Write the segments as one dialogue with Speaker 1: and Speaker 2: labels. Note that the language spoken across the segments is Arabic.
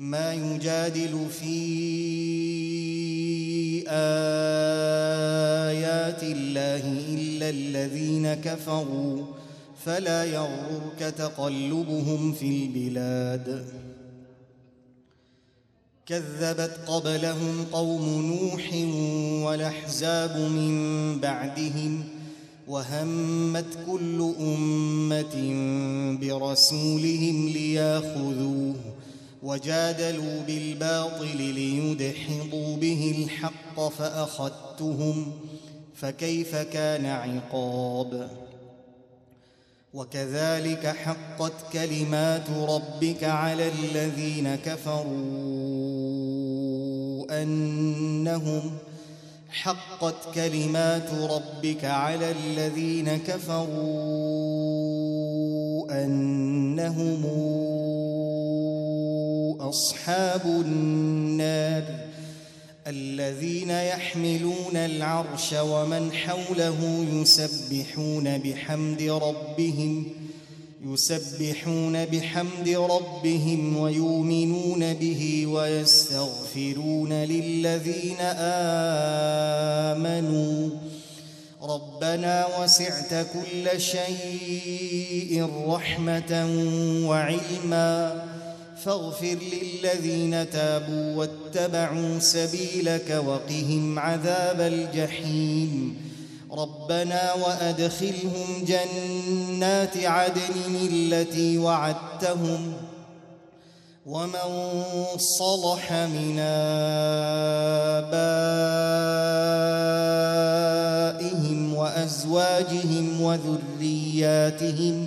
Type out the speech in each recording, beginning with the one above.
Speaker 1: ما يجادل في آيات الله إلا الذين كفروا فلا يغرك تقلبهم في البلاد. كذبت قبلهم قوم نوح والأحزاب من بعدهم وهمت كل أمة برسولهم ليأخذوه وجادلوا بالباطل ليدحضوا به الحق فأخذتهم فكيف كان عقاب؟ وكذلك حقت كلمات ربك على الذين كفروا أنهم حقت كلمات ربك على الذين كفروا أنهم أصحاب النار الذين يحملون العرش ومن حوله يسبحون بحمد ربهم يسبحون بحمد ربهم ويؤمنون به ويستغفرون للذين آمنوا. ربنا وسعت كل شيء رحمة وعلما. فاغفر للذين تابوا واتبعوا سبيلك وقهم عذاب الجحيم. ربنا وأدخلهم جنات عدن التي وعدتهم ومن صلح من آبائهم وأزواجهم وذرياتهم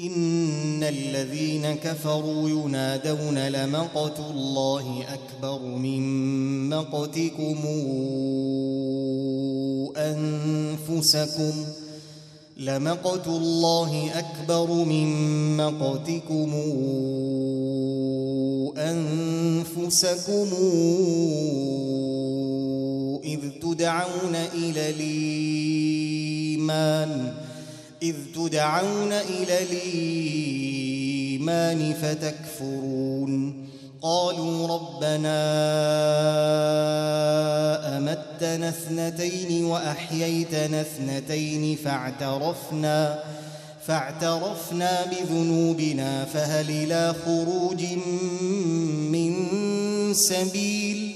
Speaker 1: إن الذين كفروا ينادون لمقت الله أكبر من مقتكم أنفسكم لمقت الله أكبر من مقتكم أنفسكم إذ تدعون إلى الإيمان إذ تدعون إلى الإيمان فتكفرون. قالوا ربنا أمتنا اثنتين وأحييتنا اثنتين فاعترفنا فاعترفنا بذنوبنا فهل إلى خروج من سبيل؟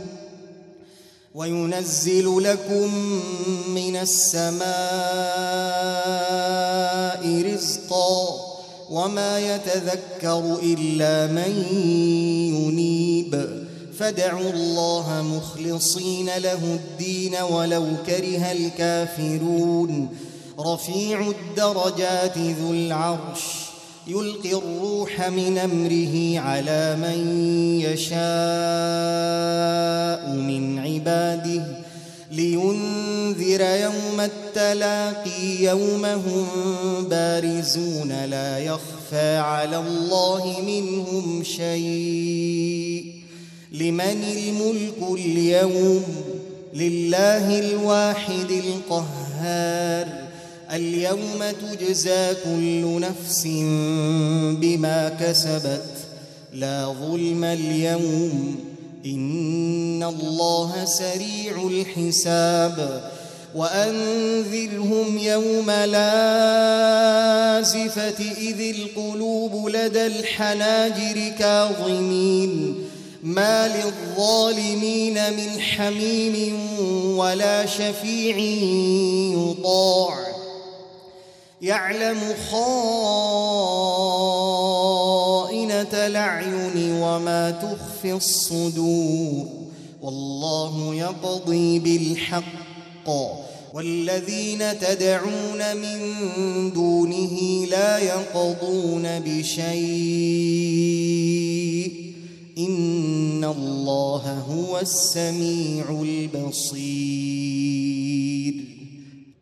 Speaker 1: وينزل لكم من السماء رزقا وما يتذكر إلا من ينيب. فادعوا الله مخلصين له الدين ولو كره الكافرون. رفيع الدرجات ذو العرش. يلقي الروح من أمره على من يشاء من عباده لينذر يوم التلاقي يوم هم بارزون لا يخفى على الله منهم شيء لمن الملك اليوم لله الواحد القهار اليوم تجزى كل نفس بما كسبت. لا ظلم اليوم. إن الله سريع الحساب. وأنذرهم يوم لازفة إذ القلوب لدى الحناجر كاظمين. ما للظالمين من حميم ولا شفيع يطاع. يعلم خائنة الأعين وما تخفي الصدور. والله يقضي بالحق. والذين تدعون من دونه لا يقضون بشيء. إن الله هو السميع البصير.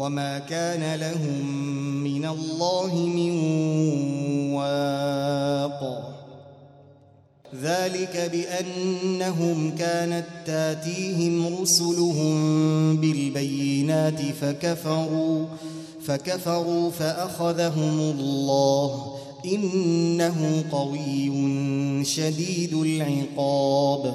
Speaker 1: وما كان لهم من الله من واق ذلك بأنهم كانت تاتيهم رسلهم بالبينات فكفروا فكفروا فأخذهم الله إنه قوي شديد العقاب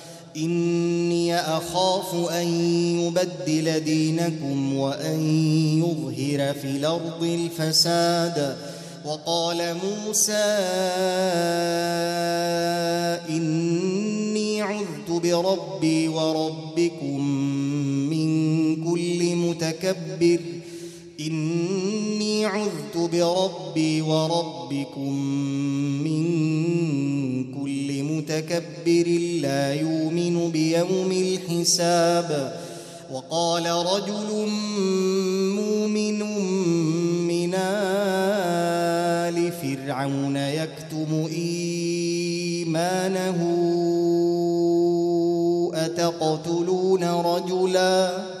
Speaker 1: إني أخاف أن يبدل دينكم وأن يظهر في الأرض الفساد. وقال موسى إني عذت بربي وربكم من كل متكبر. إني عذت بربي وربكم من متكبر لا يؤمن بيوم الحساب. وقال رجل مؤمن من آل فرعون يكتم إيمانه أتقتلون رجلاً؟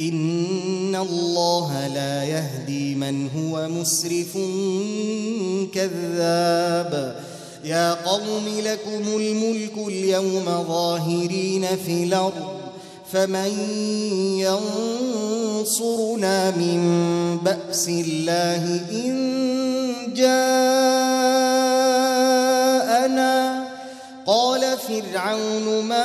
Speaker 1: إن الله لا يهدي من هو مسرف كذاب. يا قوم لكم الملك اليوم ظاهرين في الأرض فمن ينصرنا من بأس الله إن جاءنا قال فرعون ما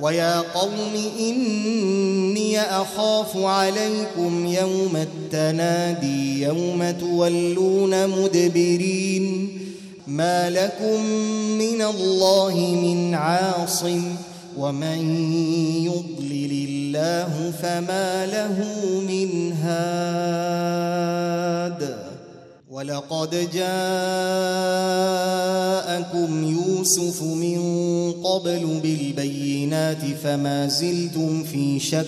Speaker 1: ويا قوم إني أخاف عليكم يوم التنادي يوم تولون مدبرين ما لكم من الله من عاصم ومن يضلل الله فما له من هاد ولقد جاءكم يوسف من قبل بالبينات فما زلتم في شك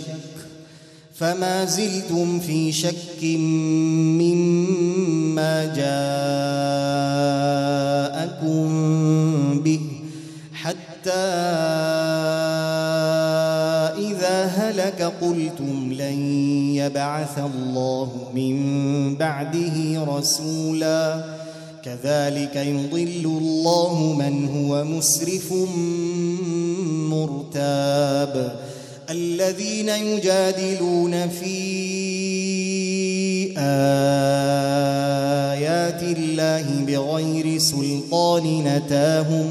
Speaker 1: فما زلتم في شك مما جاءكم به حتى إذا هلك قلتم لن يبعث الله من بعده رسولا كذلك يضل الله من هو مسرف مرتاب الذين يجادلون في آيات الله بغير سلطان نتاهم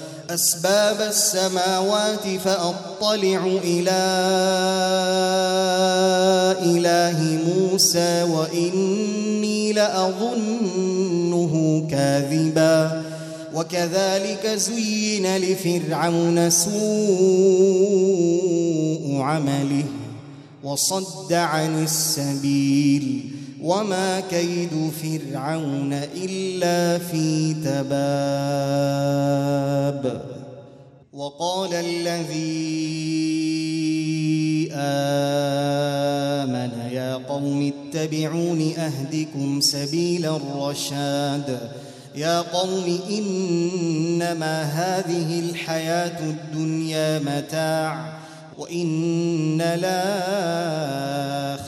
Speaker 1: أسباب السماوات فأطلع إلى إله موسى وإني لأظنه كاذبا. وكذلك زين لفرعون سوء عمله وصد عن السبيل. وما كيد فرعون إلا في تباب. وقال الذي آمن يا قوم اتبعون أهدكم سبيل الرشاد. يا قوم إنما هذه الحياة الدنيا متاع وإن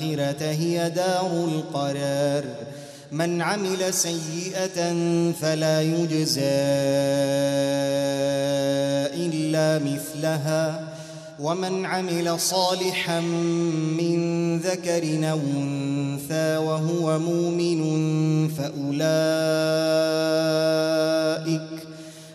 Speaker 1: الآخرة هي دار القرار. من عمل سيئة فلا يجزى إلا مثلها. ومن عمل صالحا من ذكر أو أنثى وهو مؤمن فأولئك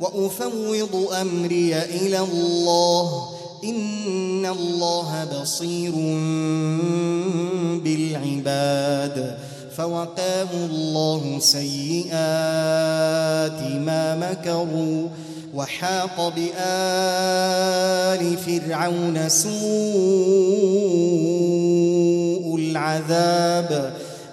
Speaker 1: وأفوض أمري إلى الله. إن الله بصير بالعباد. فوقاه الله سيئات ما مكروا. وحاق بآل فرعون سوء العذاب.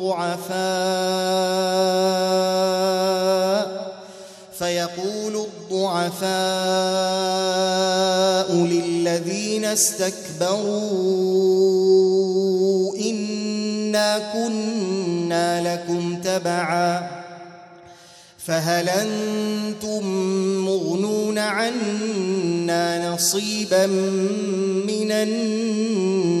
Speaker 1: الضعفاء فيقول الضعفاء للذين استكبروا إنا كنا لكم تبعا فهل أنتم مغنون عنا نصيبا من النار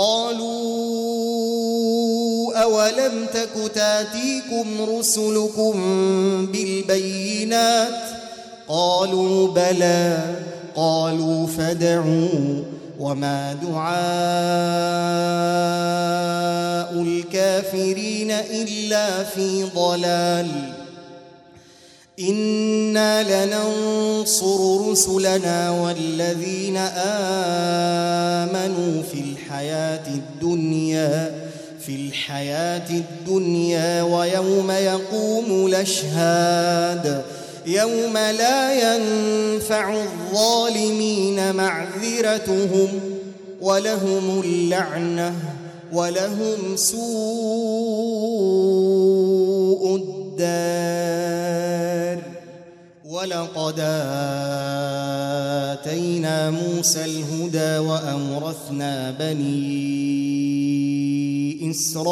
Speaker 1: قالوا أولم تك تاتيكم رسلكم بالبينات قالوا بلى قالوا فدعوا وما دعاء الكافرين إلا في ضلال إنا لننصر رسلنا والذين آمنوا في الحياة الدنيا في الحياة الدنيا ويوم يقوم الأشهاد. يوم لا ينفع الظالمين معذرتهم ولهم اللعنة ولهم سوء الدار. ولقد آتينا موسى الهدى وأورثنا بني إسرائيل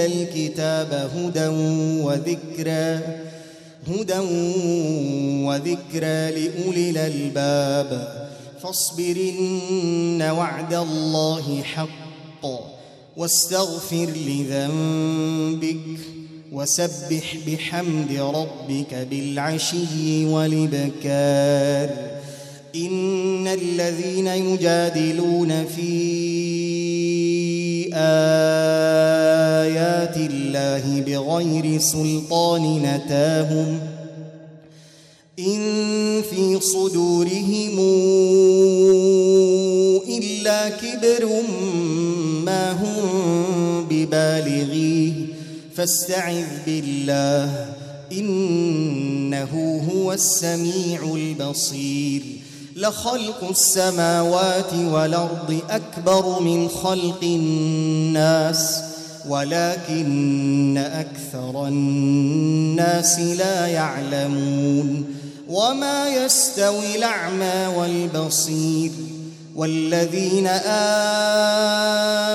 Speaker 1: الكتاب هدى وذكرى هدى وذكرى لأولي الألباب. فاصبرن وعد الله حق واستغفر لذنبك وسبح بحمد ربك بالعشي والإبكار. إن الذين يجادلون في آيات الله بغير سلطان نتاهم إن في صدورهم إلا كبر ما هم ببالغيه فاستعذ بالله إنه هو السميع البصير. لخلق السماوات والأرض أكبر من خلق الناس ولكن أكثر الناس لا يعلمون. وما يستوي الأعمى والبصير. والذين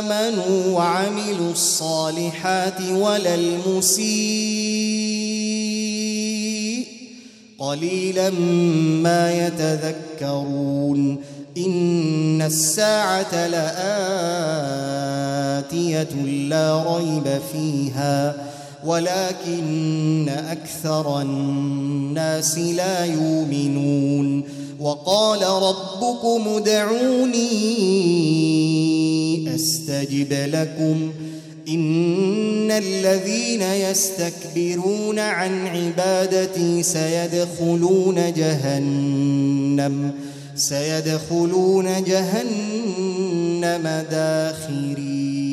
Speaker 1: آمنوا وعملوا الصالحات ولا المسيء قليلا ما يتذكرون إن الساعة لآتية لا ريب فيها ولكن أكثر الناس لا يؤمنون. وقال ربكم ادعوني أستجب لكم. إن الذين يستكبرون عن عبادتي سيدخلون جهنم سيدخلون جهنم داخرين.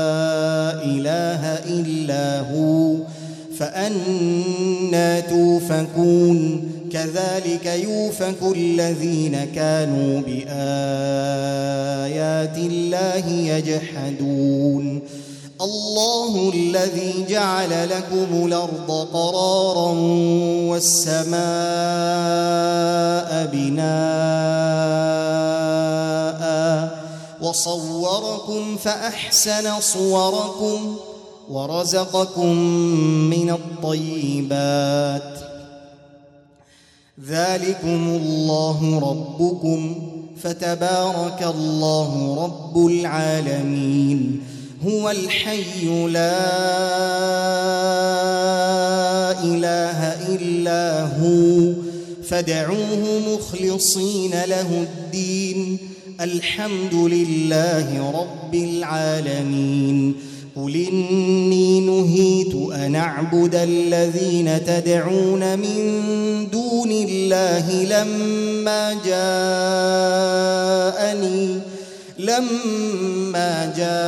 Speaker 1: إله إلا هو فأنا توفكون. كذلك يوفك الذين كانوا بآيات الله يجحدون. الله الذي جعل لكم الأرض قرارا والسماء بناء وصوركم فأحسن صوركم ورزقكم من الطيبات. ذلكم الله ربكم فتبارك الله رب العالمين. هو الحي لا إله إلا هو. فادعوه مخلصين له الدين. الحمد لله رب العالمين. قل إني نهيت أن أعبد الذين تدعون من دون الله لما جاءني لما جاءني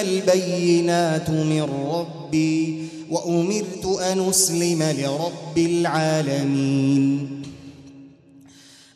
Speaker 1: البينات من ربي وأمرت أن أسلم لرب العالمين.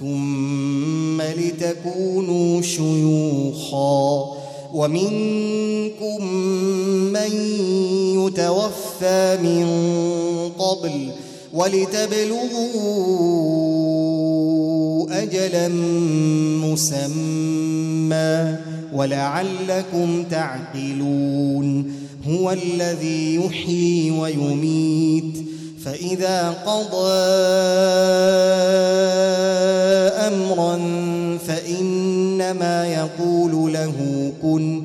Speaker 1: ثم لتكونوا شيوخا ومنكم من يتوفى من قبل ولتبلغوا أجلا مسمى ولعلكم تعقلون هو الذي يحيي ويميت فإذا قضى أمرا فإنما يقول له كن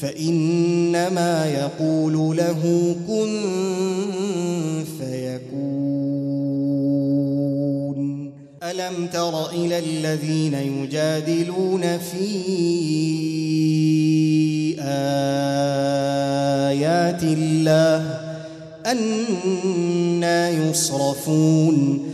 Speaker 1: فإنما يقول له كن فيكون. ألم تر إلى الذين يجادلون في آيات الله أنا يصرفون؟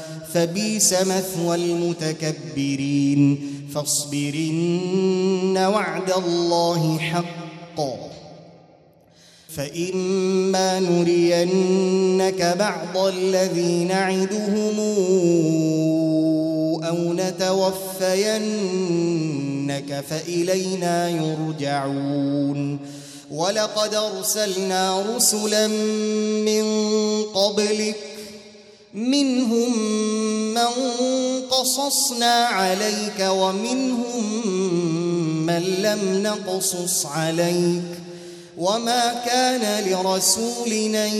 Speaker 1: فبيس مثوى المتكبرين فاصبرن وعد الله حق فإما نرينك بعض الذي نعدهم أو نتوفينك فإلينا يرجعون ولقد أرسلنا رسلا من قبلك منهم من قصصنا عليك ومنهم من لم نقصص عليك. وما كان لرسول أن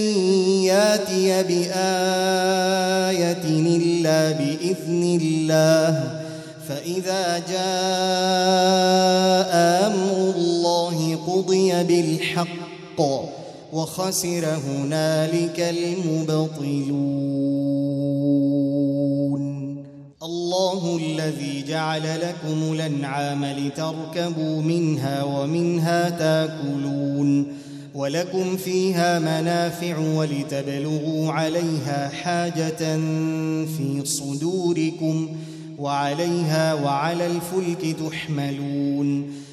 Speaker 1: يأتي بآية إلا بإذن الله. فإذا جاء أمر الله قضي بالحق. وخسر هنالك المبطلون. الله الذي جعل لكم الأنعام لتركبوا منها ومنها تاكلون. ولكم فيها منافع ولتبلغوا عليها حاجة في صدوركم وعليها وعلى الفلك تحملون.